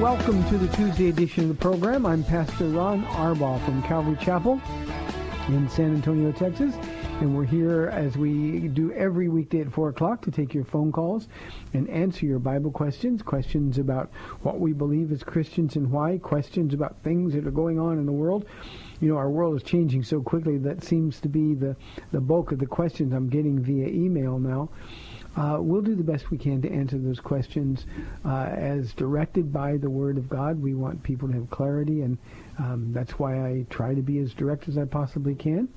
Welcome to the Tuesday edition of the program. I'm Pastor Ron Arbaugh from Calvary Chapel in San Antonio, Texas. And we're here as we do every weekday at 4 o'clock to take your phone calls and answer your Bible questions, questions about what we believe as Christians and why, questions about things that are going on in the world. You know, our world is changing so quickly that seems to be the, the bulk of the questions I'm getting via email now. Uh, we'll do the best we can to answer those questions uh, as directed by the Word of God. We want people to have clarity, and um, that's why I try to be as direct as I possibly can.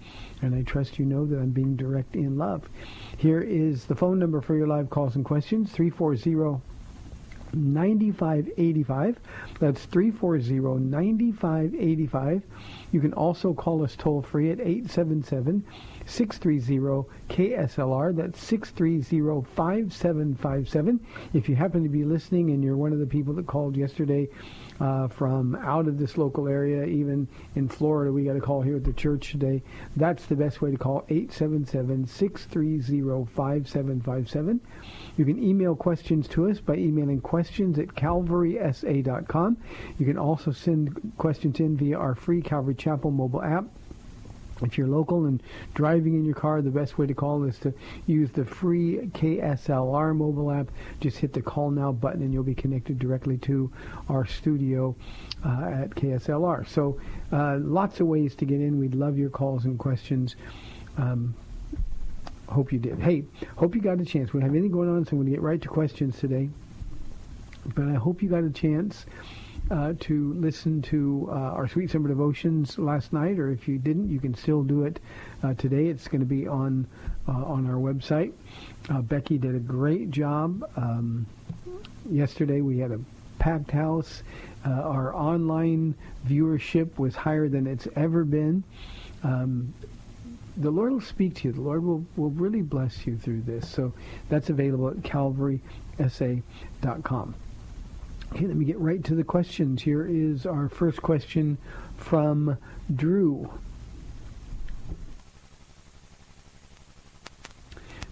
And I trust you know that I'm being direct in love. Here is the phone number for your live calls and questions 340 9585. That's 340 9585. You can also call us toll free at 877 630 KSLR. That's 630 5757. If you happen to be listening and you're one of the people that called yesterday uh, from out of this local area, even in Florida, we got a call here at the church today. That's the best way to call 877 630 5757. You can email questions to us by emailing questions at calvarysa.com. You can also send questions in via our free Calvary Chapel mobile app. If you're local and driving in your car, the best way to call is to use the free KSLR mobile app. Just hit the call now button and you'll be connected directly to our studio uh, at KSLR. So uh, lots of ways to get in. We'd love your calls and questions. Um, hope you did. Hey, hope you got a chance. We don't have anything going on, so I'm going to get right to questions today. But I hope you got a chance uh, to listen to uh, our Sweet Summer Devotions last night, or if you didn't, you can still do it uh, today. It's going to be on uh, on our website. Uh, Becky did a great job. Um, yesterday we had a packed house. Uh, our online viewership was higher than it's ever been. Um, the Lord will speak to you. The Lord will, will really bless you through this. So that's available at calvarysa.com. Okay, let me get right to the questions. Here is our first question from Drew.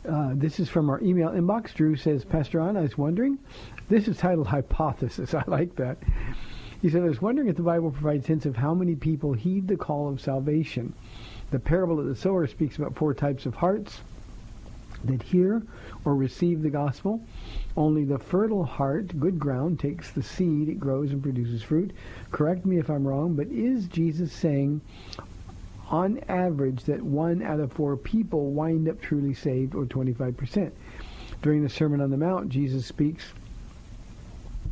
Uh, this is from our email inbox. Drew says, Pastor Ron, I was wondering, this is titled Hypothesis. I like that. He said, I was wondering if the Bible provides hints of how many people heed the call of salvation. The parable of the sower speaks about four types of hearts that hear or receive the gospel. Only the fertile heart, good ground, takes the seed, it grows and produces fruit. Correct me if I'm wrong, but is Jesus saying on average that one out of four people wind up truly saved or 25%? During the Sermon on the Mount, Jesus speaks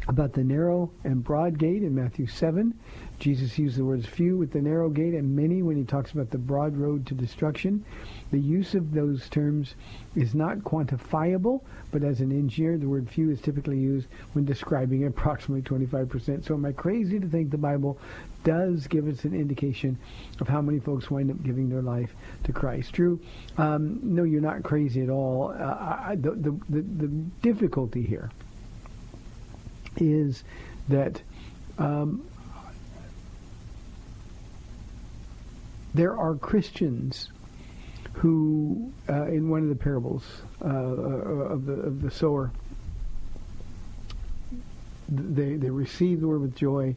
about the narrow and broad gate in Matthew 7. Jesus used the words few with the narrow gate and many when he talks about the broad road to destruction. The use of those terms is not quantifiable, but as an engineer, the word few is typically used when describing approximately 25%. So am I crazy to think the Bible does give us an indication of how many folks wind up giving their life to Christ? Drew? Um, no, you're not crazy at all. Uh, I, the, the, the difficulty here is that um, there are Christians who, uh, in one of the parables uh, uh, of, the, of the sower, they, they receive the word with joy,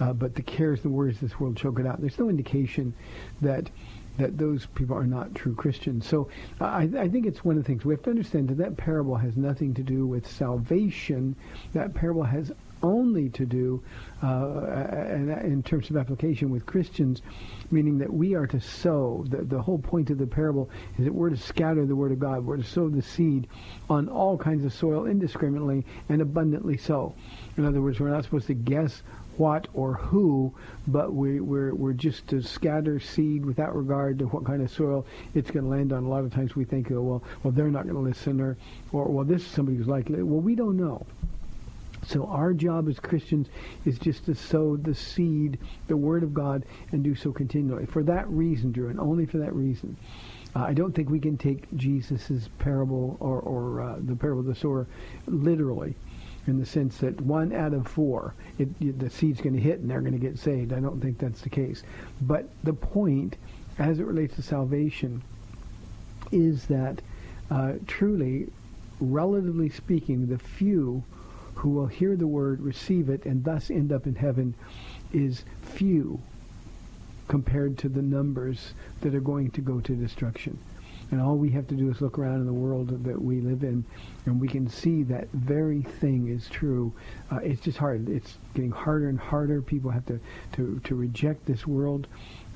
uh, but the cares and worries of this world choke it out. There's no indication that that those people are not true Christians. So I, I think it's one of the things we have to understand that that parable has nothing to do with salvation. That parable has only to do, uh, in terms of application with Christians, meaning that we are to sow. The, the whole point of the parable is that we're to scatter the word of God. We're to sow the seed on all kinds of soil indiscriminately and abundantly so. In other words, we're not supposed to guess what or who, but we, we're, we're just to scatter seed without regard to what kind of soil it's going to land on. A lot of times we think, oh, well, well, they're not going to listen, or, or, well, this is somebody who's likely. Well, we don't know. So our job as Christians is just to sow the seed, the Word of God, and do so continually. For that reason, Drew, and only for that reason, uh, I don't think we can take Jesus' parable or, or uh, the parable of the sower literally in the sense that one out of four, it, it, the seed's going to hit and they're going to get saved. I don't think that's the case. But the point, as it relates to salvation, is that uh, truly, relatively speaking, the few who will hear the word, receive it, and thus end up in heaven is few compared to the numbers that are going to go to destruction. And all we have to do is look around in the world that we live in, and we can see that very thing is true. Uh, it's just hard. It's getting harder and harder. People have to, to, to reject this world.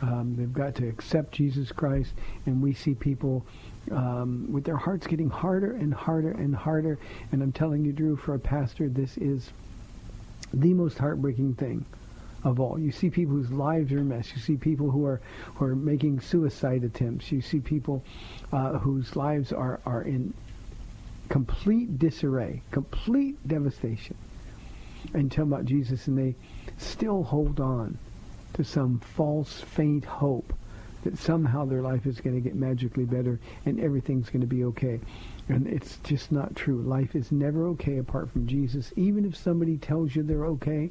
Um, they've got to accept Jesus Christ, and we see people um, with their hearts getting harder and harder and harder. And I'm telling you, Drew, for a pastor, this is the most heartbreaking thing of all. You see people whose lives are a mess. You see people who are who are making suicide attempts. You see people uh, whose lives are are in complete disarray, complete devastation. And tell about Jesus, and they still hold on to some false, faint hope that somehow their life is going to get magically better and everything's going to be okay. And it's just not true. Life is never okay apart from Jesus. Even if somebody tells you they're okay,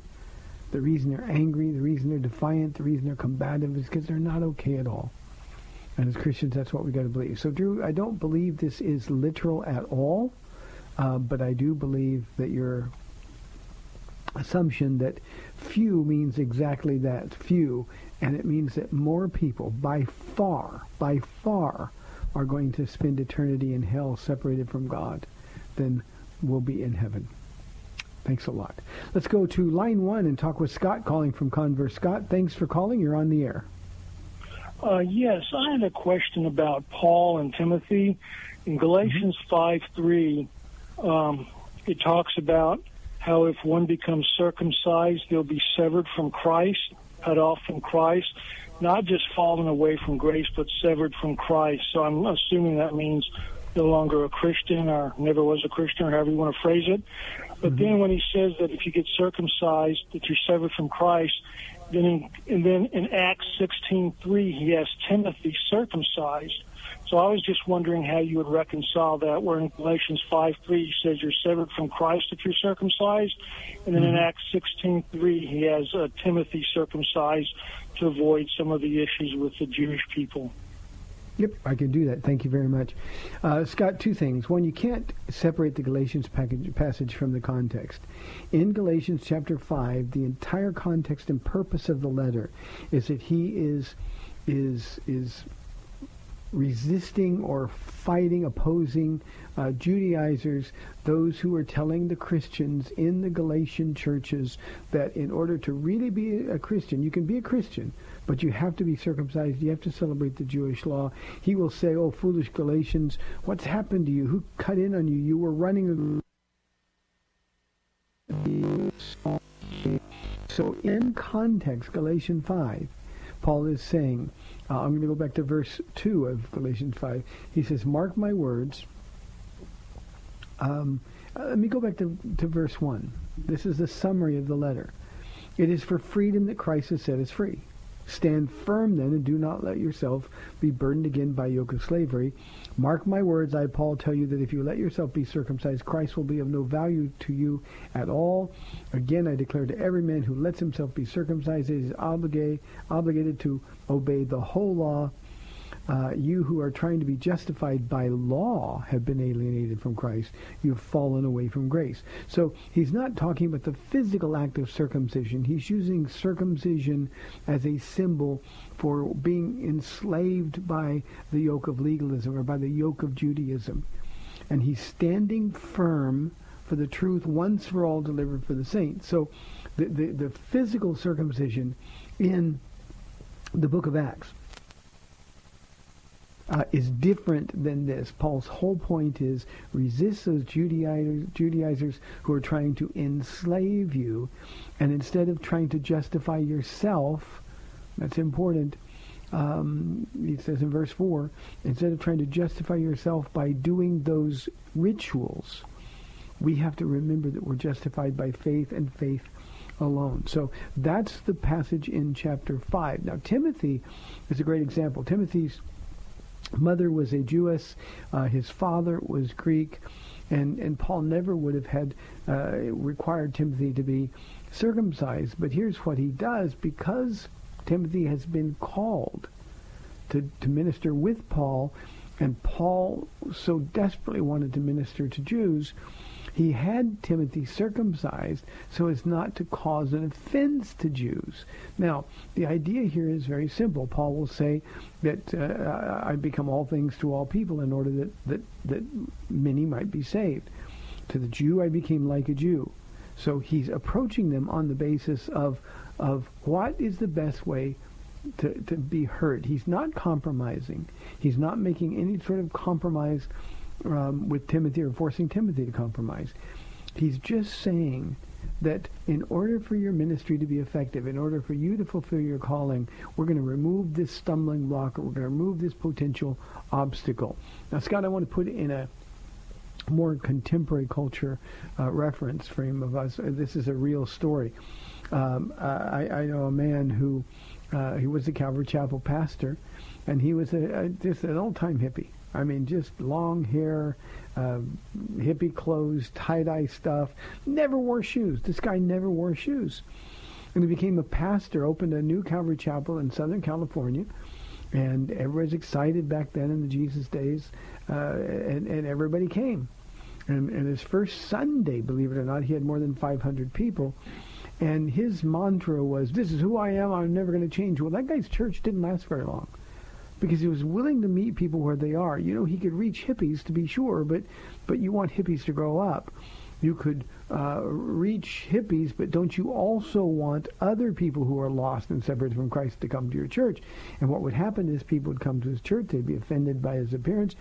the reason they're angry, the reason they're defiant, the reason they're combative is because they're not okay at all. And as Christians, that's what we got to believe. So, Drew, I don't believe this is literal at all, uh, but I do believe that your assumption that few means exactly that, few, and it means that more people, by far, by far, are going to spend eternity in hell separated from God than will be in heaven. Thanks a lot. Let's go to line one and talk with Scott calling from Converse. Scott, thanks for calling. You're on the air. Uh, yes, I had a question about Paul and Timothy. In Galatians Mm-hmm. 5 3, um, it talks about how if one becomes circumcised, they'll be severed from Christ, cut off from Christ, not just fallen away from grace, but severed from Christ. So I'm assuming that means no longer a Christian or never was a Christian, or however you want to phrase it. But then when he says that if you get circumcised, that you're severed from Christ, then in, and then in Acts 16:3 he has Timothy circumcised. So I was just wondering how you would reconcile that. Where in Galatians 5:3 he says you're severed from Christ if you're circumcised, and then in Acts 16:3 he has uh, Timothy circumcised to avoid some of the issues with the Jewish people. Yep, I can do that. Thank you very much. Uh, Scott, two things. One, you can't separate the Galatians package, passage from the context. In Galatians chapter 5, the entire context and purpose of the letter is that he is is is resisting or fighting, opposing uh, Judaizers, those who are telling the Christians in the Galatian churches that in order to really be a Christian, you can be a Christian, but you have to be circumcised. You have to celebrate the Jewish law. He will say, "Oh, foolish Galatians, what's happened to you? Who cut in on you? You were running." So, in context, Galatians five, Paul is saying, uh, I'm going to go back to verse two of Galatians five. He says, "Mark my words." Um, uh, let me go back to, to verse one. This is the summary of the letter. It is for freedom that Christ has set us free. Stand firm then, and do not let yourself be burdened again by yoke of slavery. Mark my words, I, Paul, tell you that if you let yourself be circumcised, Christ will be of no value to you at all. Again, I declare to every man who lets himself be circumcised he is obligated, obligated to obey the whole law. Uh, you who are trying to be justified by law have been alienated from Christ. You have fallen away from grace. So he's not talking about the physical act of circumcision. He's using circumcision as a symbol for being enslaved by the yoke of legalism or by the yoke of Judaism. And he's standing firm for the truth once for all delivered for the saints. So the, the, the physical circumcision in the book of Acts uh, is different than this. Paul's whole point is resist those Judaizers, Judaizers who are trying to enslave you, and instead of trying to justify yourself, that's important. Um, he says in verse 4, instead of trying to justify yourself by doing those rituals, we have to remember that we're justified by faith and faith alone. So that's the passage in chapter 5. Now, Timothy is a great example. Timothy's mother was a Jewess. Uh, his father was Greek. And, and Paul never would have had uh, required Timothy to be circumcised. But here's what he does. Because Timothy has been called to, to minister with Paul, and Paul so desperately wanted to minister to Jews, he had Timothy circumcised so as not to cause an offense to Jews. Now, the idea here is very simple. Paul will say that uh, I become all things to all people in order that, that, that many might be saved. To the Jew, I became like a Jew. So he's approaching them on the basis of, of what is the best way to, to be heard. He's not compromising. He's not making any sort of compromise um, with Timothy or forcing Timothy to compromise. He's just saying that in order for your ministry to be effective, in order for you to fulfill your calling, we're going to remove this stumbling block or we're going to remove this potential obstacle. Now, Scott, I want to put in a more contemporary culture uh, reference frame of us. This is a real story. Um, I, I, know a man who uh, he was a Calvary Chapel pastor, and he was a, a, just an old-time hippie. I mean, just long hair, uh, hippie clothes, tie-dye stuff. Never wore shoes. This guy never wore shoes. And he became a pastor, opened a new Calvary Chapel in Southern California. And everybody's excited back then in the Jesus days. Uh, and, and everybody came. And, and his first Sunday, believe it or not, he had more than 500 people. And his mantra was, this is who I am, I'm never going to change. Well, that guy's church didn't last very long because he was willing to meet people where they are. You know, he could reach hippies to be sure, but but you want hippies to grow up. You could uh, reach hippies, but don't you also want other people who are lost and separated from Christ to come to your church? And what would happen is people would come to his church, they'd be offended by his appearance.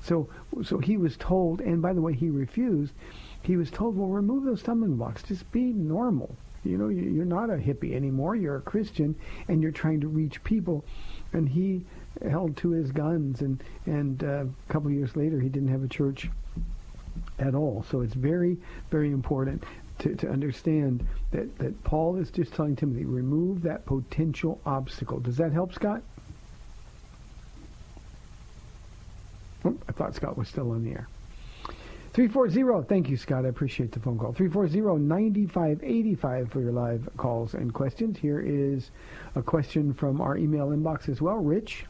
So so he was told, and by the way, he refused. He was told, well, remove those stumbling blocks. Just be normal. You know, you're not a hippie anymore. You're a Christian, and you're trying to reach people. And he held to his guns, and and uh, a couple years later, he didn't have a church at all. So it's very, very important to, to understand that, that Paul is just telling Timothy, remove that potential obstacle. Does that help, Scott? Oh, I thought Scott was still on the air. 340, thank you, Scott. I appreciate the phone call. 340-9585 for your live calls and questions. Here is a question from our email inbox as well. Rich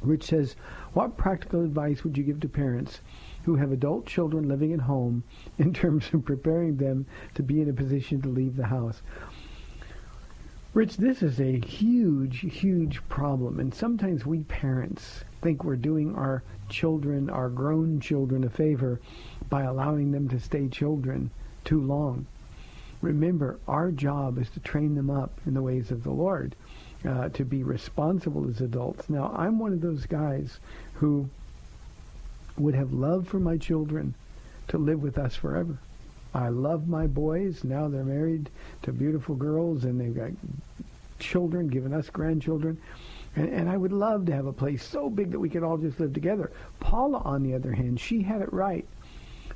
Rich says, what practical advice would you give to parents who have adult children living at home in terms of preparing them to be in a position to leave the house? Rich, this is a huge, huge problem. And sometimes we parents think we're doing our children, our grown children, a favor by allowing them to stay children too long. Remember, our job is to train them up in the ways of the Lord uh, to be responsible as adults. Now, I'm one of those guys who would have loved for my children to live with us forever. I love my boys. Now they're married to beautiful girls and they've got children, giving us grandchildren. And, and I would love to have a place so big that we could all just live together. Paula, on the other hand, she had it right.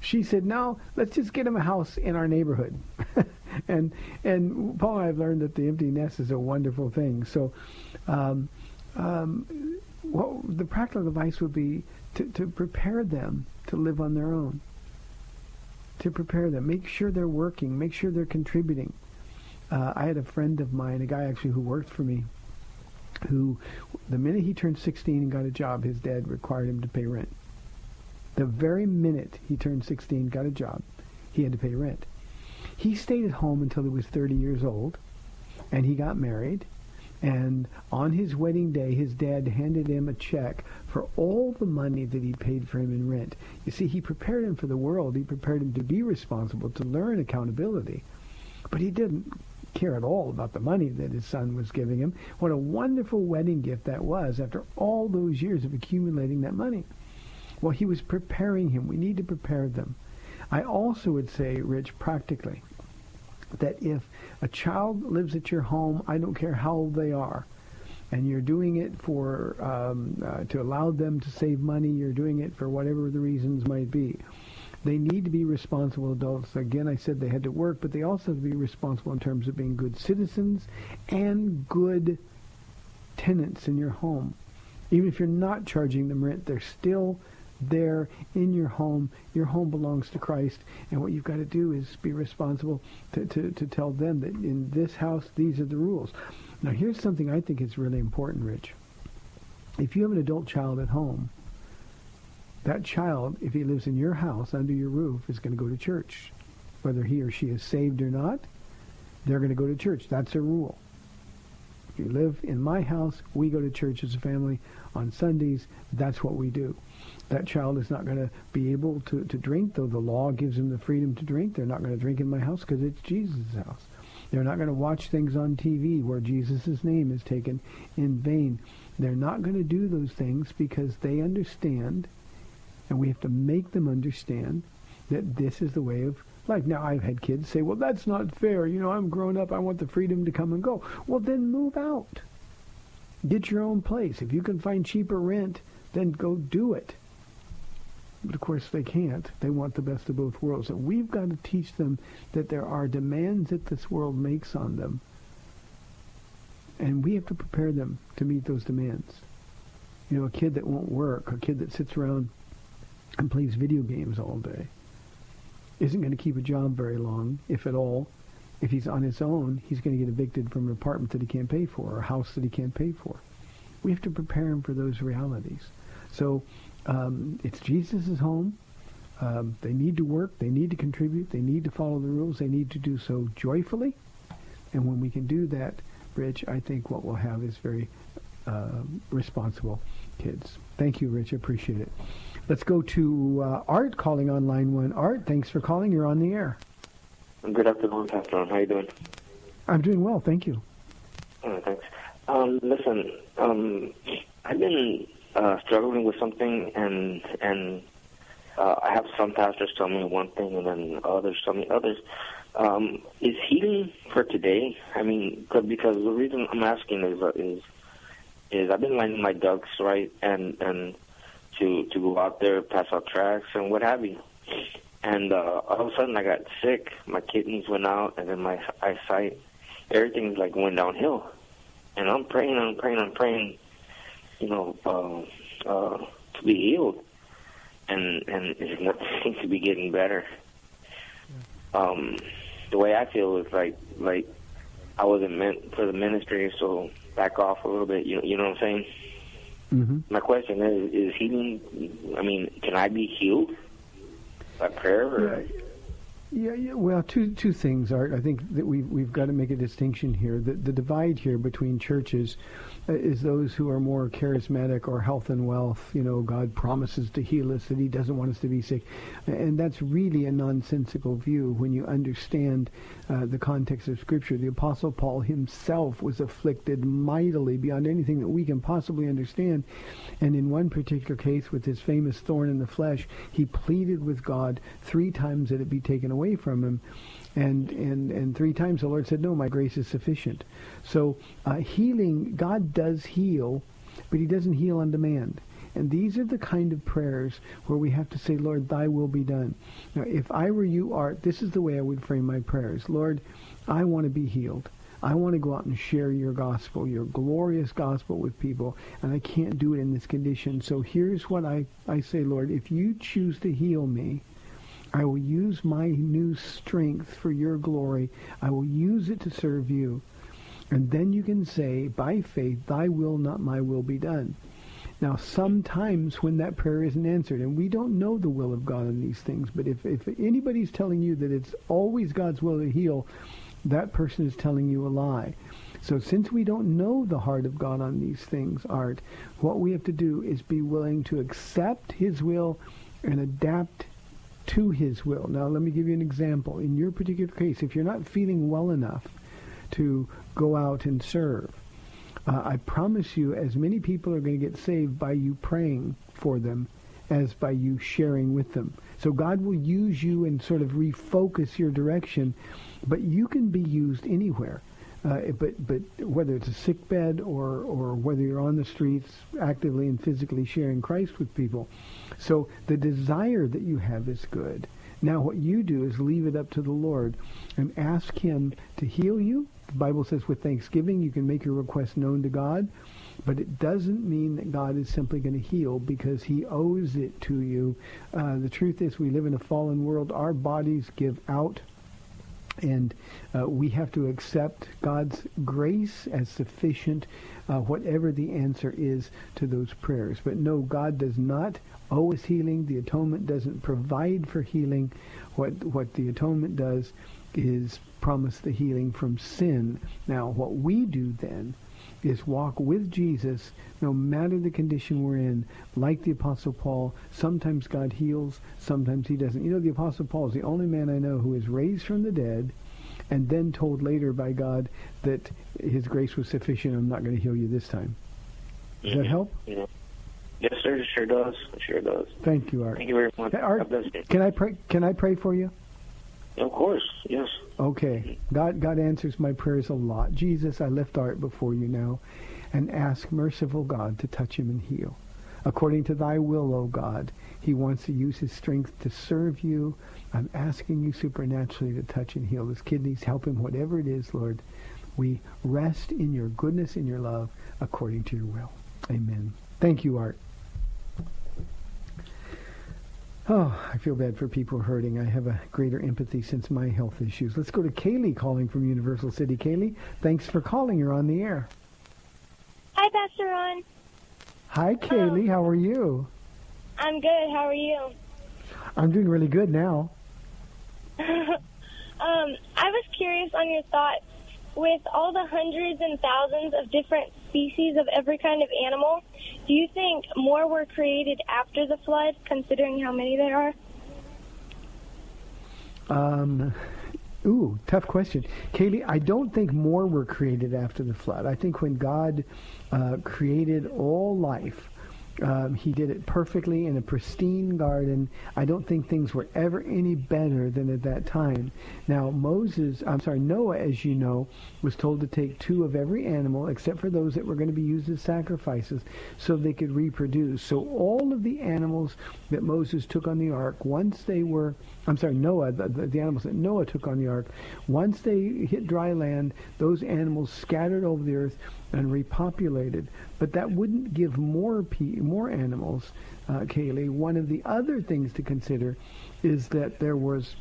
She said, no, let's just get him a house in our neighborhood. and and Paul, I've learned that the empty nest is a wonderful thing. So, um, um, the practical advice would be to, to prepare them to live on their own. To prepare them, make sure they're working, make sure they're contributing. Uh, I had a friend of mine, a guy actually who worked for me, who, the minute he turned 16 and got a job, his dad required him to pay rent. The very minute he turned 16, got a job, he had to pay rent. He stayed at home until he was 30 years old, and he got married. And on his wedding day, his dad handed him a check for all the money that he paid for him in rent. You see, he prepared him for the world. He prepared him to be responsible, to learn accountability. But he didn't care at all about the money that his son was giving him. What a wonderful wedding gift that was after all those years of accumulating that money. Well, he was preparing him. We need to prepare them. I also would say, Rich, practically, that if a child lives at your home, I don't care how old they are, and you're doing it for um, uh, to allow them to save money, you're doing it for whatever the reasons might be. They need to be responsible adults. Again, I said they had to work, but they also have to be responsible in terms of being good citizens and good tenants in your home. Even if you're not charging them rent, they're still there in your home. Your home belongs to Christ. And what you've got to do is be responsible to, to, to tell them that in this house, these are the rules. Now, here's something I think is really important, Rich. If you have an adult child at home, that child, if he lives in your house under your roof, is going to go to church. Whether he or she is saved or not, they're going to go to church. That's a rule. If you live in my house, we go to church as a family on Sundays. That's what we do. That child is not going to be able to, to drink, though the law gives them the freedom to drink. They're not going to drink in my house because it's Jesus' house. They're not going to watch things on TV where Jesus' name is taken in vain. They're not going to do those things because they understand, and we have to make them understand, that this is the way of life. Now, I've had kids say, well, that's not fair. You know, I'm grown up. I want the freedom to come and go. Well, then move out. Get your own place. If you can find cheaper rent, then go do it. But of course they can't. They want the best of both worlds. And we've got to teach them that there are demands that this world makes on them. And we have to prepare them to meet those demands. You know, a kid that won't work, a kid that sits around and plays video games all day, isn't going to keep a job very long, if at all. If he's on his own, he's going to get evicted from an apartment that he can't pay for or a house that he can't pay for. We have to prepare him for those realities. So um, it's Jesus' home. Um, they need to work. They need to contribute. They need to follow the rules. They need to do so joyfully. And when we can do that, Rich, I think what we'll have is very uh, responsible kids. Thank you, Rich. I appreciate it. Let's go to uh, Art calling on line one. Art, thanks for calling. You're on the air. Good afternoon, Pastor. How are you doing? I'm doing well. Thank you. Thanks. Um, listen, um, I've been uh, struggling with something, and and uh, I have some pastors tell me one thing, and then others tell me others. Um, is healing for today? I mean, 'cause- because the reason I'm asking is uh, is is I've been lining my ducks right, and and to to go out there, pass out tracts, and what have you. And uh, all of a sudden, I got sick. My kidneys went out, and then my eyesight, everything's like went downhill. And I'm praying, I'm praying, I'm praying, you know, uh, uh, to be healed, and and it seems to be getting better. Um, the way I feel is like like I wasn't meant for the ministry, so back off a little bit. You you know what I'm saying? Mm-hmm. My question is: Is healing? I mean, can I be healed by prayer? Or, Yeah, yeah. Well, two two things, Art. I think that we've we've got to make a distinction here. The the divide here between churches is those who are more charismatic or health and wealth. You know, God promises to heal us, that He doesn't want us to be sick, and that's really a nonsensical view when you understand uh, the context of Scripture. The Apostle Paul himself was afflicted mightily beyond anything that we can possibly understand, and in one particular case, with his famous thorn in the flesh, he pleaded with God three times that it be taken away from him. And, and, and three times the Lord said, no, my grace is sufficient. So uh, healing, God does heal, but he doesn't heal on demand. And these are the kind of prayers where we have to say, Lord, thy will be done. Now, if I were you, Art, this is the way I would frame my prayers. Lord, I want to be healed. I want to go out and share your gospel, your glorious gospel with people, and I can't do it in this condition. So here's what I, I say, Lord, if you choose to heal me, I will use my new strength for your glory. I will use it to serve you. And then you can say, by faith, thy will, not my will, be done. Now, sometimes when that prayer isn't answered, and we don't know the will of God in these things, but if, if anybody's telling you that it's always God's will to heal, that person is telling you a lie. So since we don't know the heart of God on these things, Art, what we have to do is be willing to accept his will and adapt to his will. Now let me give you an example. In your particular case, if you're not feeling well enough to go out and serve, uh, I promise you as many people are going to get saved by you praying for them as by you sharing with them. So God will use you and sort of refocus your direction but you can be used anywhere. Uh, but but whether it's a sick bed or or whether you're on the streets actively and physically sharing Christ with people, so the desire that you have is good. Now what you do is leave it up to the Lord and ask Him to heal you. The Bible says with thanksgiving you can make your request known to God, but it doesn't mean that God is simply going to heal because He owes it to you. Uh, the truth is we live in a fallen world. Our bodies give out and uh, we have to accept God's grace as sufficient, uh, whatever the answer is to those prayers. But no, God does not owe us healing. The atonement doesn't provide for healing. What what the atonement does is promise the healing from sin. Now, what we do then is walk with Jesus no matter the condition we're in. Like the Apostle Paul, sometimes God heals, sometimes he doesn't. You know, the Apostle Paul is the only man I know who is raised from the dead and then told later by God that his grace was sufficient. I'm not going to heal you this time. Does Mm-hmm. that help? Yeah. Yes, sir. It sure does. It sure does. Thank you, Art. Thank you very much. Art, God bless you. can I pray? Can I pray for you? Of course. Yes. Okay. God God answers my prayers a lot. Jesus, I lift Art before you now and ask merciful God to touch him and heal. According to thy will, O God, he wants to use his strength to serve you. I'm asking you supernaturally to touch and heal his kidneys, help him whatever it is, Lord. We rest in your goodness and your love according to your will. Amen. Thank you, Art. Oh, I feel bad for people hurting. I have a greater empathy since my health issues. Let's go to Kaylee calling from Universal City. Kaylee, thanks for calling. You're on the air. Hi, Pastor Ron. Hi, Kaylee. How are you? I'm good. How are you? I'm doing really good now. um, I was curious on your thoughts with all the hundreds and thousands of different species of every kind of animal. Do you think more were created after the flood, considering how many there are? Um, ooh, tough question. Kaylee, I don't think more were created after the flood. I think when God uh, created all life, um, he did it perfectly in a pristine garden. I don't think things were ever any better than at that time. Now, Moses, I'm sorry, Noah, as you know, was told to take two of every animal, except for those that were going to be used as sacrifices, so they could reproduce. So all of the animals that Moses took on the ark, once they were, I'm sorry, Noah, the, the, the animals that Noah took on the ark, once they hit dry land, those animals scattered over the earth and repopulated. But that wouldn't give more pe- more animals, uh, Kaylee. One of the other things to consider is that there was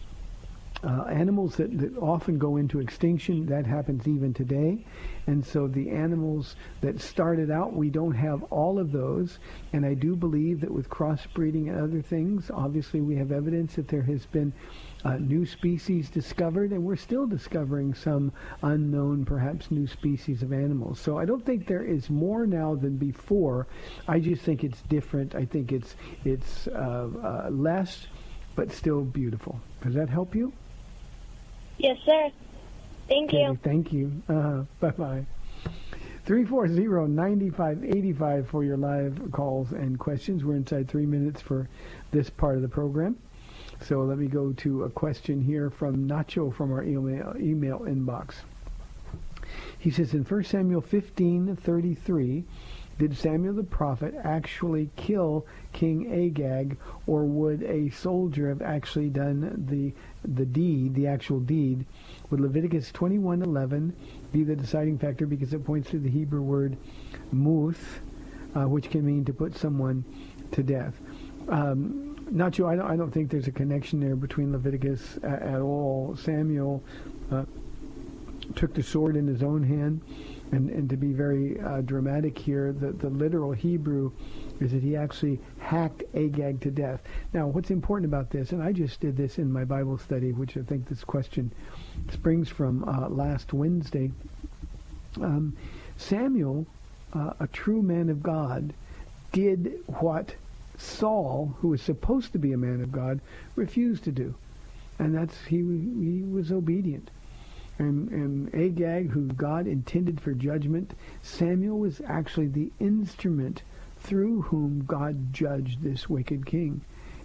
uh, animals that, that often go into extinction. That happens even today. And so the animals that started out, we don't have all of those. And I do believe that with crossbreeding and other things, obviously we have evidence that there has been uh, new species discovered, and we're still discovering some unknown, perhaps new species of animals. So I don't think there is more now than before. I just think it's different. I think it's it's uh, uh, less, but still beautiful. Does that help you? Yes, sir. Thank Okay, you. Thank you. Uh, bye bye. 340-9585 for your live calls and questions. We're inside three minutes for this part of the program. So let me go to a question here from Nacho from our email, email inbox. He says in 1 Samuel 15:33, did Samuel the prophet actually kill King Agag, or would a soldier have actually done the the deed, the actual deed? Would Leviticus 21:11 be the deciding factor because it points to the Hebrew word muth, uh, which can mean to put someone to death? Um, not sure. I don't, I don't think there's a connection there between Leviticus at, at all. Samuel uh, took the sword in his own hand, and, and to be very uh, dramatic here, the, the literal Hebrew is that he actually hacked Agag to death. Now, what's important about this, and I just did this in my Bible study, which I think this question springs from uh, last Wednesday. Um, Samuel, uh, a true man of God, did what Saul, who was supposed to be a man of God, refused to do, and that's he he was obedient. And, and Agag, who God intended for judgment, Samuel was actually the instrument through whom God judged this wicked king.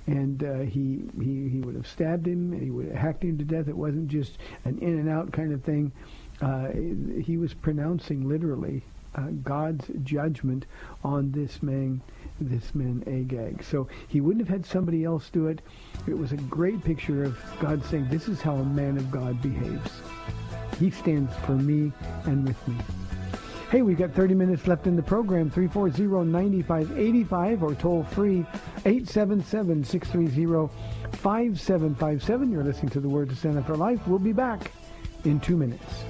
And uh, he, he he would have stabbed him, he would have hacked him to death. It wasn't just an in and out kind of thing. Uh, he was pronouncing literally uh, God's judgment on this man, this man Agag. So he wouldn't have had somebody else do it. It was a great picture of God saying, "This is how a man of God behaves. He stands for me and with me." Hey, we've got 30 minutes left in the program. 340-9585 or toll free 877-630-5757. You're listening to the Word to Stand Up for Life. We'll be back in two minutes.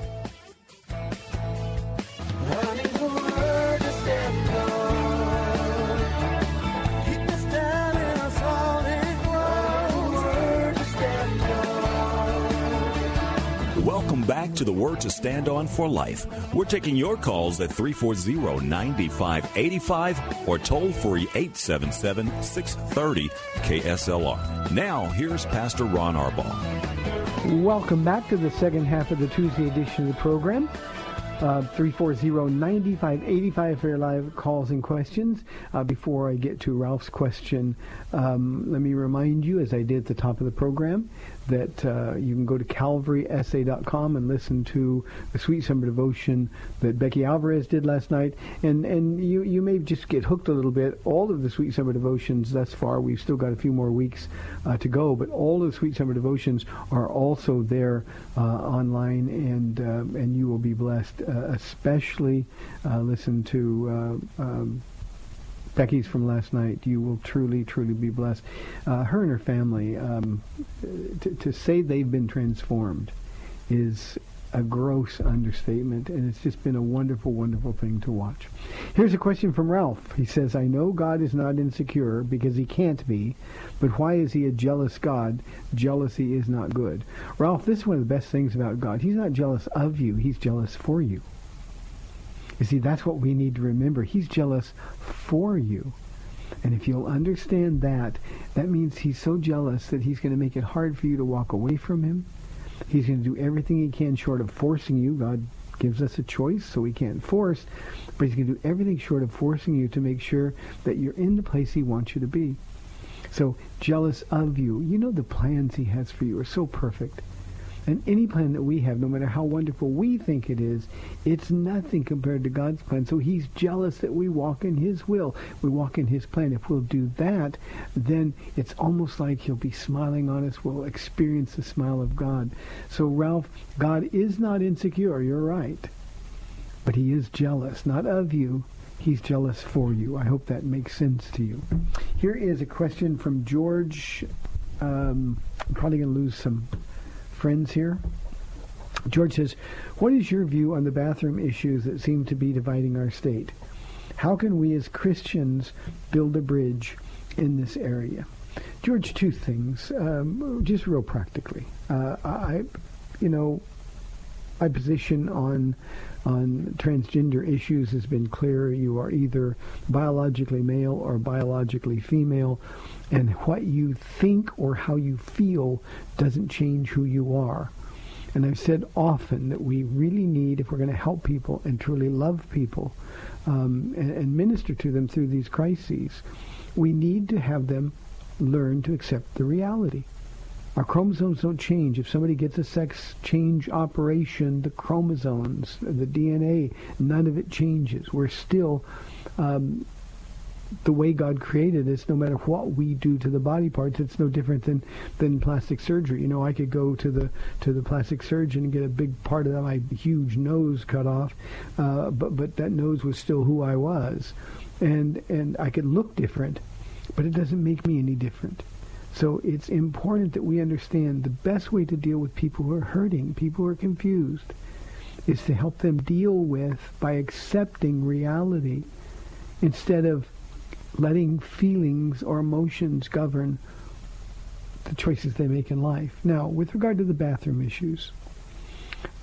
Back to the Word to Stand On for Life. We're taking your calls at 340-9585 or toll free 877-630-KSLR. Now, here's Pastor Ron Arbaugh. Welcome back to the second half of the Tuesday edition of the program. Uh, 340-9585 for your live calls and questions. Uh, before I get to Ralph's question, um, let me remind you, as I did at the top of the program, that uh, you can go to calvarysa.com and listen to the Sweet Summer Devotion that Becky Alvarez did last night. And and you, you may just get hooked a little bit. All of the Sweet Summer Devotions thus far, we've still got a few more weeks uh, to go, but all of the Sweet Summer Devotions are also there uh, online, and uh, and you will be blessed. Uh, especially uh, listen to uh, um, Becky's from last night. You will truly, truly be blessed. Uh, her and her family, um, to, to say they've been transformed is a gross understatement, and it's just been a wonderful, wonderful thing to watch. Here's a question from Ralph. He says, I know God is not insecure because he can't be, but why is he a jealous God? Jealousy is not good. Ralph, this is one of the best things about God. He's not jealous of you, he's jealous for you. You see, that's what we need to remember. He's jealous for you. And if you'll understand that, that means he's so jealous that he's going to make it hard for you to walk away from him. He's going to do everything he can short of forcing you. God gives us a choice, so we can't force. But he's going to do everything short of forcing you to make sure that you're in the place he wants you to be. So jealous of you. You know the plans he has for you are so perfect. And any plan that we have, no matter how wonderful we think it is, it's nothing compared to God's plan. So he's jealous that we walk in his will. We walk in his plan. If we'll do that, then it's almost like he'll be smiling on us. We'll experience the smile of God. So Ralph, God is not insecure. You're right. But he is jealous, not of you. He's jealous for you. I hope that makes sense to you. Here is a question from George. Um, I'm probably going to lose some friends here. George says, what is your view on the bathroom issues that seem to be dividing our state? How can we as Christians build a bridge in this area? George, two things, um, just real practically. Uh, I, you know, my position on on transgender issues has been clear. You are either biologically male or biologically female, and what you think or how you feel doesn't change who you are. And I've said often that we really need, if we're going to help people and truly love people um, and, and minister to them through these crises, we need to have them learn to accept the reality. Our chromosomes don't change. If somebody gets a sex change operation, the chromosomes, the DNA, none of it changes. We're still um, the way God created us, no matter what we do to the body parts, it's no different than, than plastic surgery. You know, I could go to the to the plastic surgeon and get a big part of my huge nose cut off, uh, but but that nose was still who I was, and and I could look different, but it doesn't make me any different. So it's important that we understand the best way to deal with people who are hurting, people who are confused, is to help them deal with by accepting reality instead of letting feelings or emotions govern the choices they make in life. Now, with regard to the bathroom issues,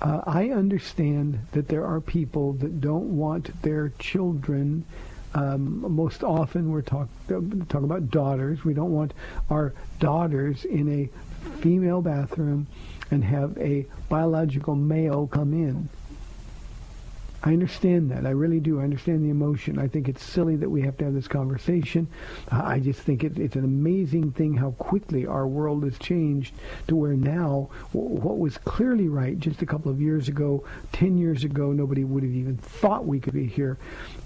uh, I understand that there are people that don't want their children. Um, most often, we're talk, talking about daughters. We don't want our daughters in a female bathroom and have a biological male come in. I understand that. I really do. I understand the emotion. I think it's silly that we have to have this conversation. Uh, I just think it, it's an amazing thing how quickly our world has changed to where now w- what was clearly right just a couple of years ago, 10 years ago, nobody would have even thought we could be here.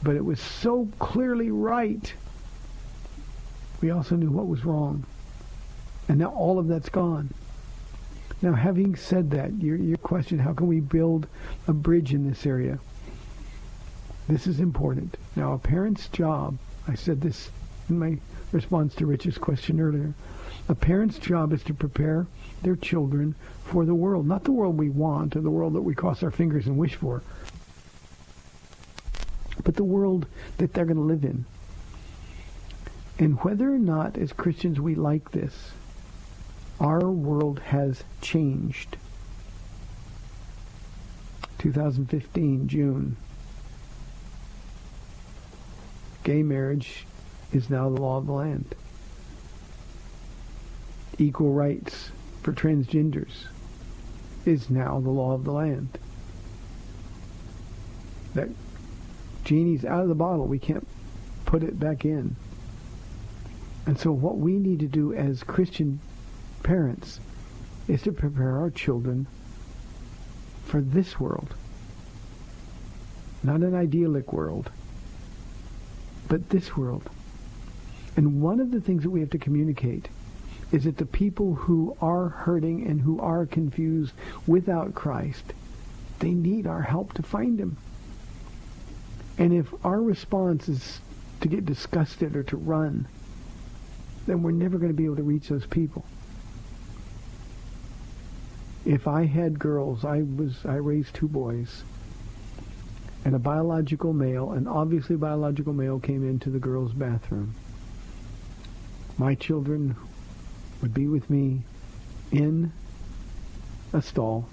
But it was so clearly right. We also knew what was wrong. And now all of that's gone. Now, having said that, your, your question, how can we build a bridge in this area? This is important. Now, a parent's job, I said this in my response to Rich's question earlier, a parent's job is to prepare their children for the world, not the world we want or the world that we cross our fingers and wish for, but the world that they're going to live in. And whether or not as Christians we like this, our world has changed. 2015, June. Gay marriage is now the law of the land. Equal rights for transgenders is now the law of the land. That genie's out of the bottle. We can't put it back in. And so what we need to do as Christian parents is to prepare our children for this world. Not an idyllic world, but this world. And one of the things that we have to communicate is that the people who are hurting and who are confused without Christ, they need our help to find him. And if our response is to get disgusted or to run, then we're never going to be able to reach those people. If I had girls, I was I raised two boys, and a biological male, an obviously biological male came into the girls' bathroom. My children would be with me in a stall,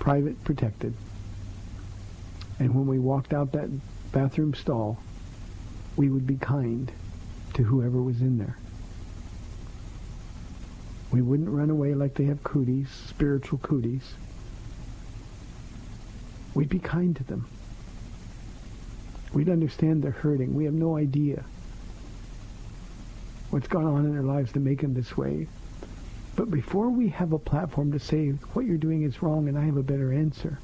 private, protected. And when we walked out that bathroom stall, we would be kind to whoever was in there. We wouldn't run away like they have cooties, spiritual cooties. We'd be kind to them. We'd understand they're hurting. We have no idea what's gone on in their lives to make them this way. But before we have a platform to say what you're doing is wrong and I have a better answer,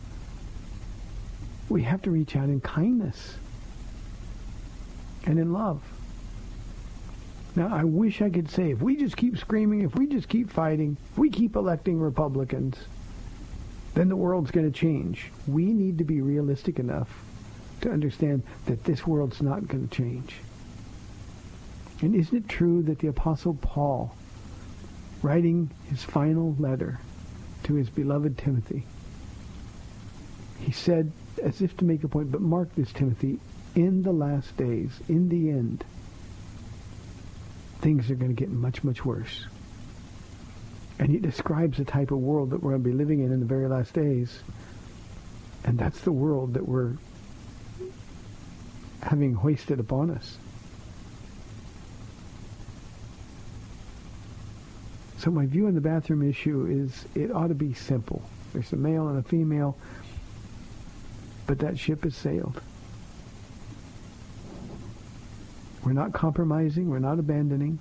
we have to reach out in kindness and in love. Now, I wish I could say if we just keep screaming, if we just keep fighting, if we keep electing Republicans, then the world's going to change. We need to be realistic enough to understand that this world's not going to change. And isn't it true that the Apostle Paul, writing his final letter to his beloved Timothy, he said, as if to make a point, but mark this, Timothy, in the last days, in the end, things are going to get much, much worse. And he describes the type of world that we're going to be living in in the very last days. And that's the world that we're having hoisted upon us. So my view on the bathroom issue is it ought to be simple. There's a male and a female, but that ship has sailed. We're not compromising. We're not abandoning.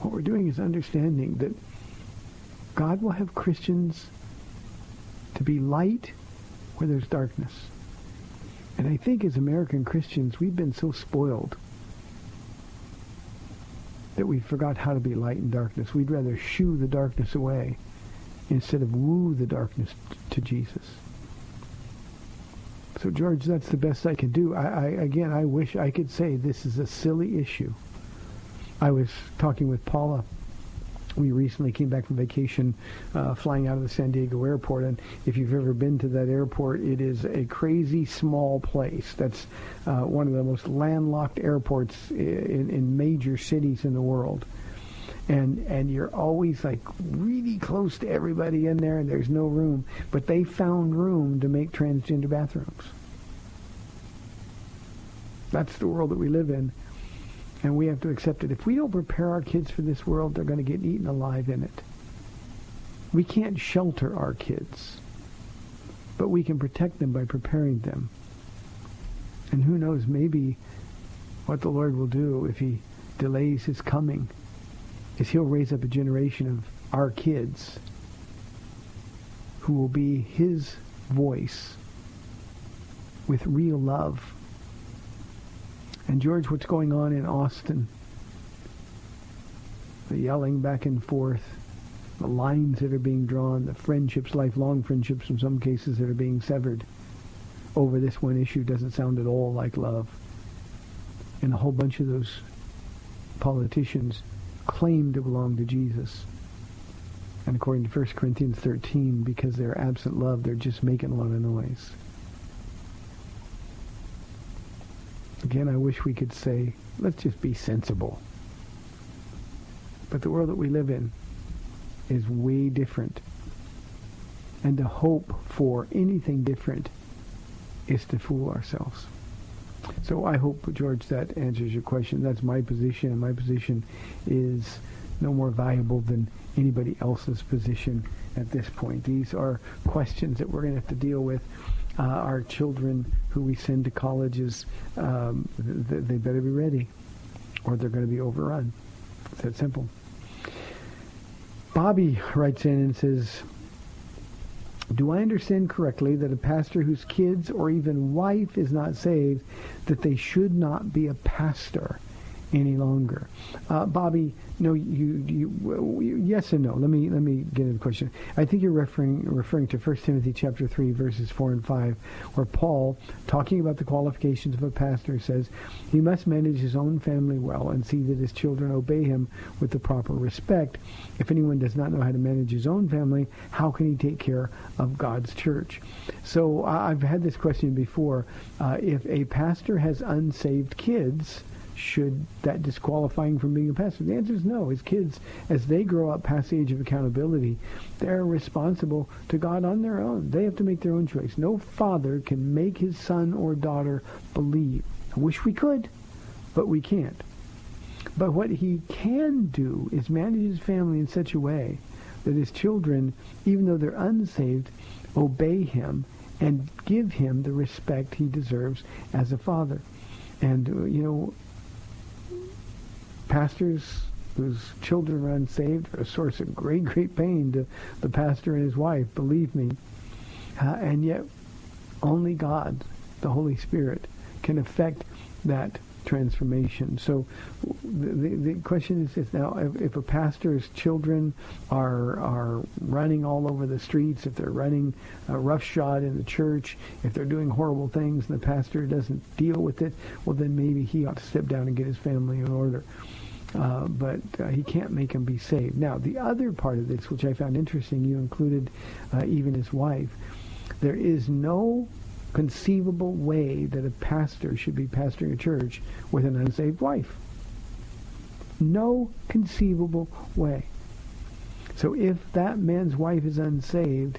What we're doing is understanding that God will have Christians to be light where there's darkness. And I think as American Christians, we've been so spoiled that we forgot how to be light in darkness. We'd rather shoo the darkness away instead of woo the darkness to Jesus. So, George, that's the best I can do. I, I, again, I wish I could say this is a silly issue. I was talking with Paula. We recently came back from vacation, uh, flying out of the San Diego airport, and if you've ever been to that airport, it is a crazy small place. That's uh, one of the most landlocked airports in, in major cities in the world. And and you're always like really close to everybody in there and there's no room. But they found room to make transgender bathrooms. That's the world that we live in and we have to accept it if we don't prepare our kids for this world they're going to get eaten alive in it we can't shelter our kids but we can protect them by preparing them and who knows maybe what the lord will do if he delays his coming is he'll raise up a generation of our kids who will be his voice with real love. And George, what's going on in Austin? The yelling back and forth, the lines that are being drawn, the friendships, lifelong friendships in some cases that are being severed over this one issue doesn't sound at all like love. And a whole bunch of those politicians claim to belong to Jesus. And according to 1 Corinthians 13, because they're absent love, they're just making a lot of noise. Again, I wish we could say, let's just be sensible. But the world that we live in is way different. And to hope for anything different is to fool ourselves. So I hope, George, that answers your question. That's my position, and my position is no more valuable than anybody else's position at this point. These are questions that we're going to have to deal with. Uh, our children who we send to colleges, um, th- they better be ready, or they're going to be overrun. It's that simple. Bobby writes in and says, do I understand correctly that a pastor whose kids or even wife is not saved, that they should not be a pastor any longer? Uh, Bobby, no, you, you, you, yes and no. Let me let me get into the question. I think you're referring referring to 1 Timothy chapter three verses four and five, where Paul, talking about the qualifications of a pastor, says he must manage his own family well and see that his children obey him with the proper respect. If anyone does not know how to manage his own family, how can he take care of God's church? So I've had this question before. Uh, if a pastor has unsaved kids should that disqualify him from being a pastor? The answer is no. His kids, as they grow up past the age of accountability, they're responsible to God on their own. They have to make their own choice. No father can make his son or daughter believe. I wish we could, but we can't. But what he can do is manage his family in such a way that his children, even though they're unsaved, obey him and give him the respect he deserves as a father. And, uh, you know, pastors whose children are unsaved are a source of great, great pain to the pastor and his wife, believe me. Uh, and yet, only God, the Holy Spirit, can affect that transformation. So the, the, question is this now, if, if, a pastor's children are, are running all over the streets, if they're running a roughshod in the church, if they're doing horrible things and the pastor doesn't deal with it, well then maybe he ought to step down and get his family in order. Uh, but uh, he can't make him be saved. Now, the other part of this, which I found interesting, you included uh, even his wife. There is no conceivable way that a pastor should be pastoring a church with an unsaved wife. No conceivable way. So if that man's wife is unsaved,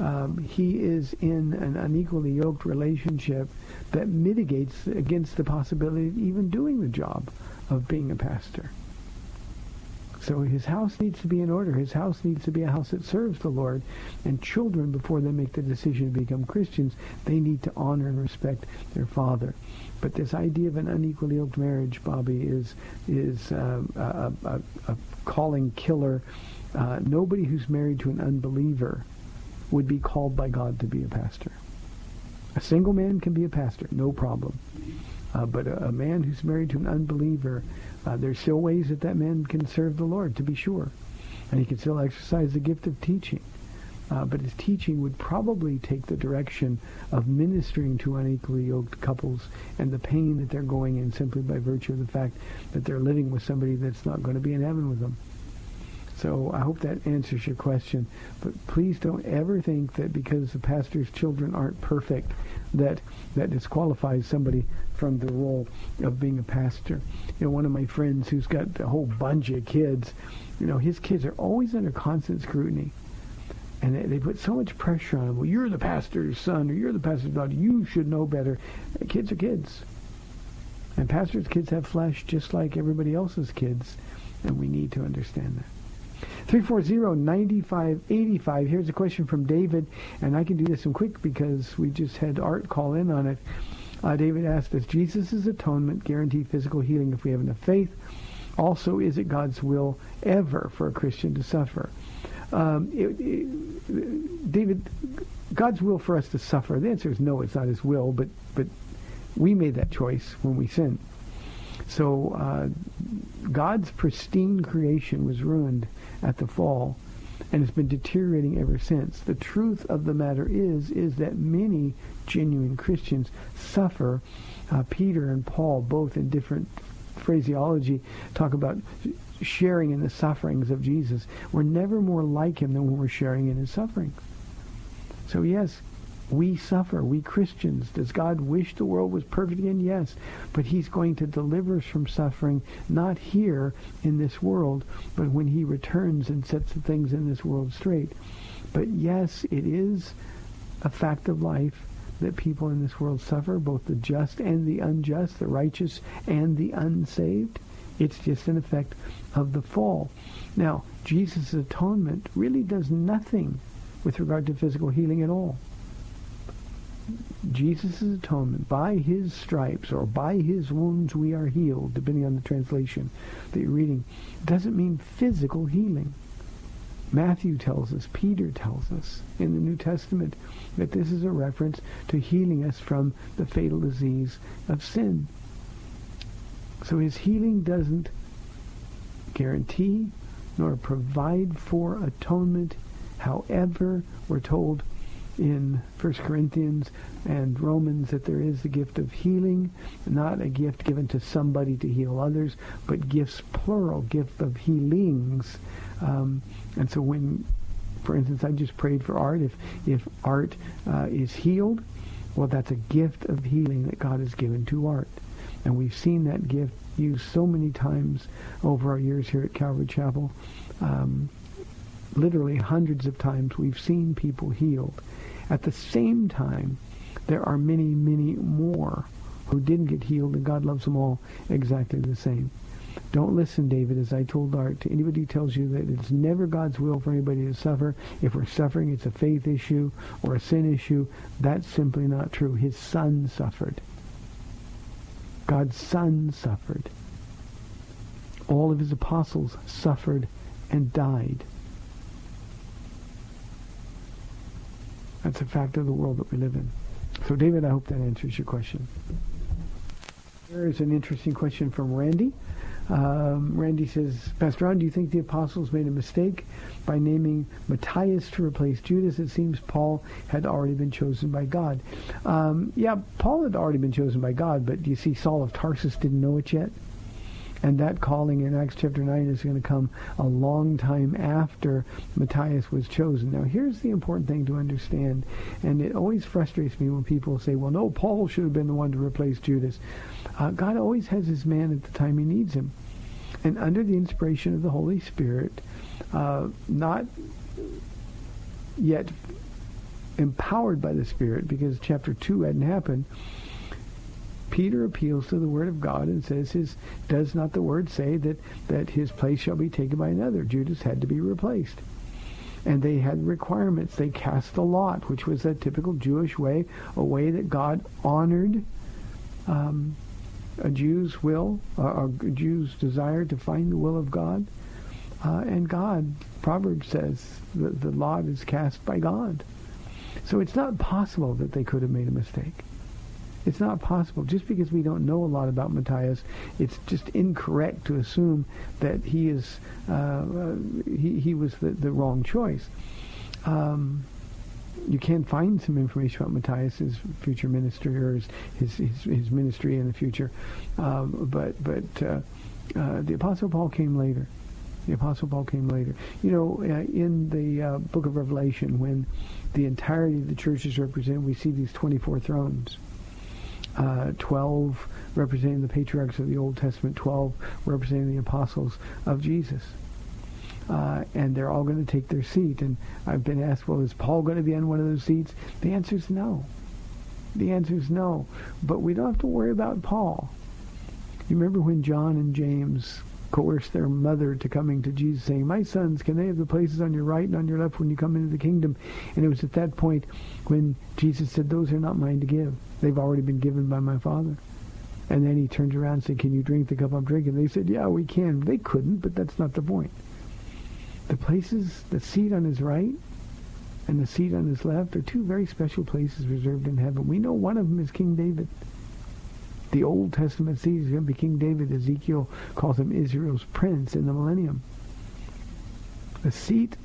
um, he is in an unequally yoked relationship that mitigates against the possibility of even doing the job of being a pastor. So his house needs to be in order. His house needs to be a house that serves the Lord. And children, before they make the decision to become Christians, they need to honor and respect their father. But this idea of an unequally yoked marriage, Bobby, is is uh, a, a, a calling killer, uh, nobody who's married to an unbeliever would be called by God to be a pastor. A single man can be a pastor, no problem. Uh, but a, a, man who's married to an unbeliever, uh, there's still ways that that man can serve the Lord, to be sure. And he can still exercise the gift of teaching. Uh, but his teaching would probably take the direction of ministering to unequally yoked couples and the pain that they're going in simply by virtue of the fact that they're living with somebody that's not going to be in heaven with them. So I hope that answers your question. But please don't ever think that because the pastor's children aren't perfect, that that disqualifies somebody from the role of being a pastor. You know, one of my friends who's got a whole bunch of kids, you know, his kids are always under constant scrutiny. And they, put so much pressure on him. Well, you're the pastor's son, or you're the pastor's daughter. You should know better. Kids are kids. And pastors' kids have flesh just like everybody else's kids. And we need to understand that. 340-9585. Here's a question from David, and I can do this in quick because we just had Art call in on it. Uh, David asked, does Jesus' atonement guarantee physical healing if we have enough faith? Also, is it God's will ever for a Christian to suffer? Um, it, it, David, God's will for us to suffer, the answer is no, it's not his will, but, but we made that choice when we sinned. So uh, God's pristine creation was ruined at the fall and it's been deteriorating ever since. The truth of the matter is, is that many genuine Christians suffer. Uh, Peter and Paul, both in different phraseology, talk about sharing in the sufferings of Jesus. We're never more like him than when we're sharing in his sufferings. So yes, we suffer, we Christians. Does God wish the world was perfect again? Yes. But he's going to deliver us from suffering, not here in this world, but when he returns and sets the things in this world straight. But yes, it is a fact of life that people in this world suffer, both the just and the unjust, the righteous and the unsaved. It's just an effect of the fall. Now, Jesus' atonement really does nothing with regard to physical healing at all. Jesus' atonement, by his stripes or by his wounds we are healed, depending on the translation that you're reading, doesn't mean physical healing. Matthew tells us, Peter tells us in the New Testament that this is a reference to healing us from the fatal disease of sin. So his healing doesn't guarantee nor provide for atonement. However, we're told in 1 Corinthians and Romans that there is the gift of healing, not a gift given to somebody to heal others, but gifts plural, gift of healings. Um, and so when, for instance, I just prayed for Art, if, if Art uh, is healed, well, that's a gift of healing that God has given to Art. And we've seen that gift used so many times over our years here at Calvary Chapel. Um, literally hundreds of times we've seen people healed. At the same time, there are many, many more who didn't get healed, and God loves them all exactly the same. Don't listen, David, as I told Art, to anybody who tells you that it's never God's will for anybody to suffer. If we're suffering, it's a faith issue or a sin issue. That's simply not true. His son suffered. God's son suffered. All of his apostles suffered and died. That's a fact of the world that we live in. So, David, I hope that answers your question. There is an interesting question from Randy. Um, Randy says, Pastor Ron, do you think the apostles made a mistake by naming Matthias to replace Judas? It seems Paul had already been chosen by God. Um, yeah, Paul had already been chosen by God, but do you see Saul of Tarsus didn't know it yet? And that calling in Acts chapter 9 is going to come a long time after Matthias was chosen. Now, here's the important thing to understand, and it always frustrates me when people say, well, no, Paul should have been the one to replace Judas. Uh, God always has his man at the time he needs him. And under the inspiration of the Holy Spirit, uh, not yet empowered by the Spirit, because chapter 2 hadn't happened, Peter appeals to the word of God and says, his, does not the word say that, that his place shall be taken by another? Judas had to be replaced. And they had requirements. They cast a lot, which was a typical Jewish way, a way that God honored um, a Jew's will, uh, a Jew's desire to find the will of God. Uh, and God, Proverbs says, the, the lot is cast by God. So it's not possible that they could have made a mistake. It's not possible. Just because we don't know a lot about Matthias, it's just incorrect to assume that he is uh, uh, he, he was the, the wrong choice. Um, you can find some information about Matthias, future ministry or his his, his, his ministry in the future, um, but but uh, uh, the Apostle Paul came later. The Apostle Paul came later. You know, uh, in the uh, book of Revelation, when the entirety of the church is represented, we see these 24 thrones uh, 12 representing the patriarchs of the Old Testament, 12 representing the apostles of Jesus. Uh, and they're all going to take their seat. And I've been asked, well, is Paul going to be on one of those seats? The answer is no. The answer is no. But we don't have to worry about Paul. You remember when John and James coerced their mother to coming to Jesus, saying, My sons, can they have the places on your right and on your left when you come into the kingdom? And it was at that point when Jesus said, Those are not mine to give. They've already been given by my Father. And then he turned around and said, Can you drink the cup I'm drinking? They said, Yeah, we can. They couldn't, but that's not the point. The places, the seat on his right and the seat on his left are two very special places reserved in heaven. We know one of them is King David. The Old Testament sees to be King David. Ezekiel calls him Israel's prince in the millennium. The seat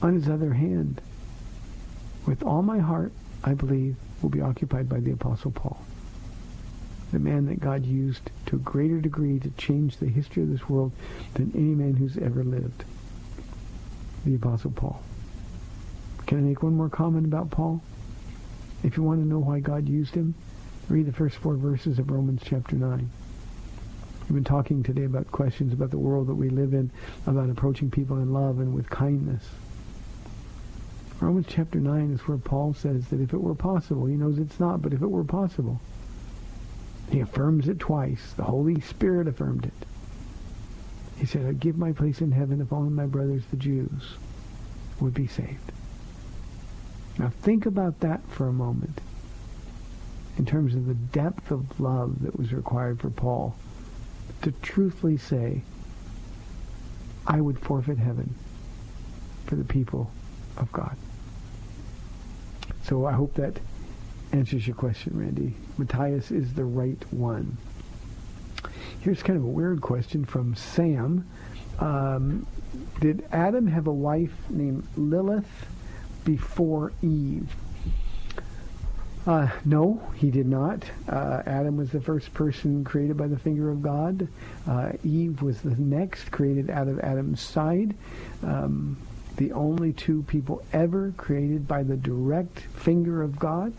on his other hand, with all my heart, I believe, will be occupied by the Apostle Paul. The man that God used to a greater degree to change the history of this world than any man who's ever lived. The Apostle Paul. Can I make one more comment about Paul? If you want to know why God used him, read the first four verses of Romans chapter 9. We've been talking today about questions about the world that we live in, about approaching people in love and with kindness. Romans chapter 9 is where Paul says that if it were possible, he knows it's not, but if it were possible, he affirms it twice. The Holy Spirit affirmed it. He said, I'd give my place in heaven if only my brothers, the Jews, would be saved. Now think about that for a moment in terms of the depth of love that was required for Paul to truthfully say, I would forfeit heaven for the people of God. So I hope that answers your question, Randy. Matthias is the right one. Here's kind of a weird question from Sam. Um, did Adam have a wife named Lilith before Eve? Uh, no, he did not. Uh, Adam was the first person created by the finger of God. Uh, Eve was the next, created out of Adam's side. Um, the only two people ever created by the direct finger of God.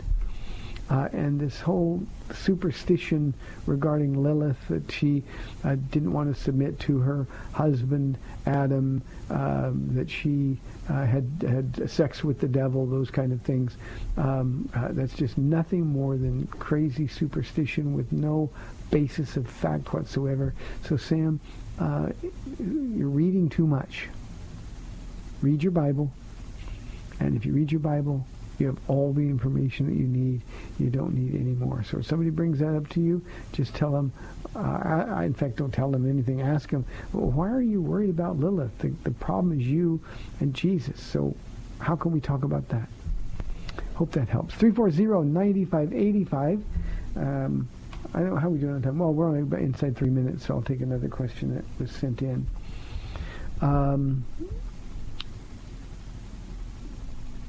Uh, and this whole superstition regarding Lilith that she uh, didn't want to submit to her husband Adam, um, that she uh, had had sex with the devil, those kind of things. Um, uh, that's just nothing more than crazy superstition with no basis of fact whatsoever. So Sam, uh, you're reading too much. Read your Bible, and if you read your Bible, you have all the information that you need. You don't need any more. So if somebody brings that up to you, just tell them, uh, I, I, in fact, don't tell them anything. Ask them, well, why are you worried about Lilith? The, the problem is you and Jesus. So how can we talk about that? Hope that helps. 340-9585. Um, I don't know how we doing on time. Well, we're only inside three minutes, so I'll take another question that was sent in. Um,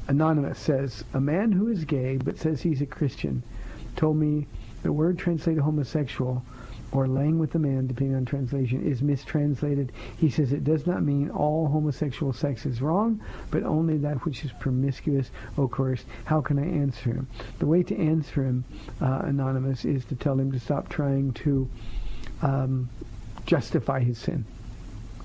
Anonymous says, a man who is gay but says he's a Christian told me the word translated homosexual or laying with a man, depending on translation, is mistranslated. He says it does not mean all homosexual sex is wrong, but only that which is promiscuous or coerced. How can I answer him? The way to answer him, uh, Anonymous, is to tell him to stop trying to um, justify his sin.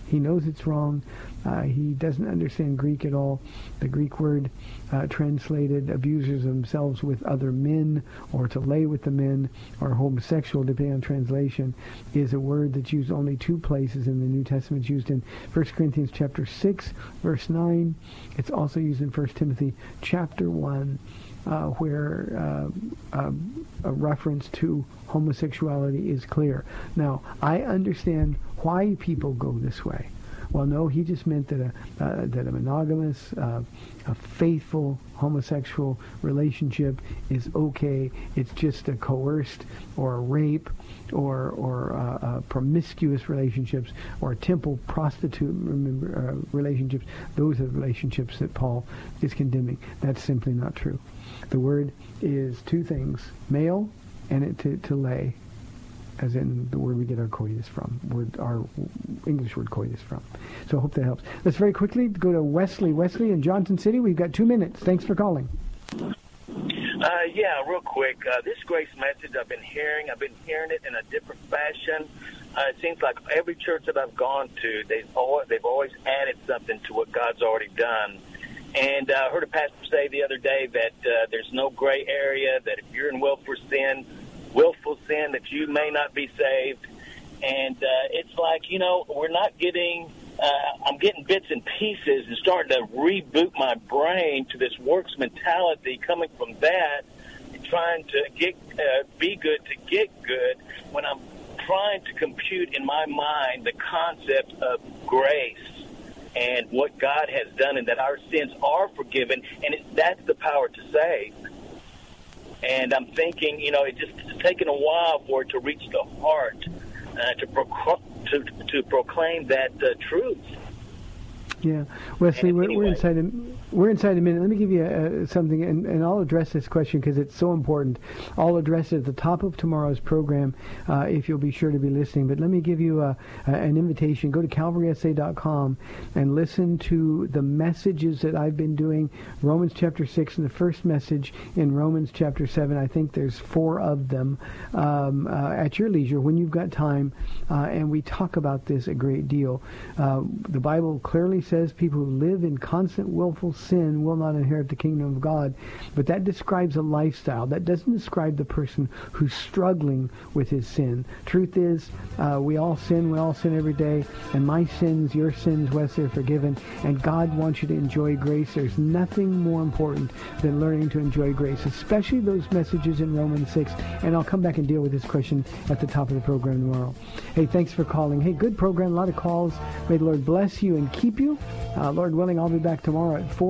He knows it's wrong. Uh, he doesn't understand Greek at all. The Greek word uh, translated abusers themselves with other men or to lay with the men or homosexual, depending on translation, is a word that's used only two places in the New Testament. It's used in 1 Corinthians chapter 6, verse 9. It's also used in 1 Timothy chapter 1. Uh, where uh, uh, a reference to homosexuality is clear. Now, I understand why people go this way. Well, no, he just meant that a uh, that a monogamous, uh, a faithful homosexual relationship is okay. It's just a coerced or a rape or or uh, uh, promiscuous relationships or temple prostitute uh, relationships. Those are the relationships that Paul is condemning. That's simply not true. The word is two things: male and it to, to lay as in the word we get our coitus from, word, our English word coitus from. So I hope that helps. Let's very quickly go to Wesley. Wesley in Johnson City. We've got two minutes. Thanks for calling. Uh, yeah, real quick. Uh, this grace message I've been hearing, I've been hearing it in a different fashion. Uh, it seems like every church that I've gone to, they've always, they've always added something to what God's already done. And uh, I heard a pastor say the other day that uh, there's no gray area, that if you're in willful sin, willful sin that you may not be saved. And uh, it's like, you know, we're not getting, uh, I'm getting bits and pieces and starting to reboot my brain to this works mentality coming from that, trying to get, uh, be good to get good when I'm trying to compute in my mind the concept of grace and what God has done and that our sins are forgiven. And it, that's the power to save. And I'm thinking, you know, it just it's taken a while for it to reach the heart uh, to, pro- to to proclaim that uh, truth. Yeah, Wesley, we're, we're inside a we're inside a minute. Let me give you uh, something, and, and I'll address this question because it's so important. I'll address it at the top of tomorrow's program uh, if you'll be sure to be listening. But let me give you a, a, an invitation. Go to calvarysa.com and listen to the messages that I've been doing. Romans chapter six and the first message in Romans chapter seven. I think there's four of them um, uh, at your leisure when you've got time, uh, and we talk about this a great deal. Uh, the Bible clearly says people who live in constant willful sin will not inherit the kingdom of God. But that describes a lifestyle. That doesn't describe the person who's struggling with his sin. Truth is, uh, we all sin. We all sin every day. And my sins, your sins, Wesley, are forgiven. And God wants you to enjoy grace. There's nothing more important than learning to enjoy grace, especially those messages in Romans 6. And I'll come back and deal with this question at the top of the program tomorrow. Hey, thanks for calling. Hey, good program. A lot of calls. May the Lord bless you and keep you. Uh, Lord willing, I'll be back tomorrow at 4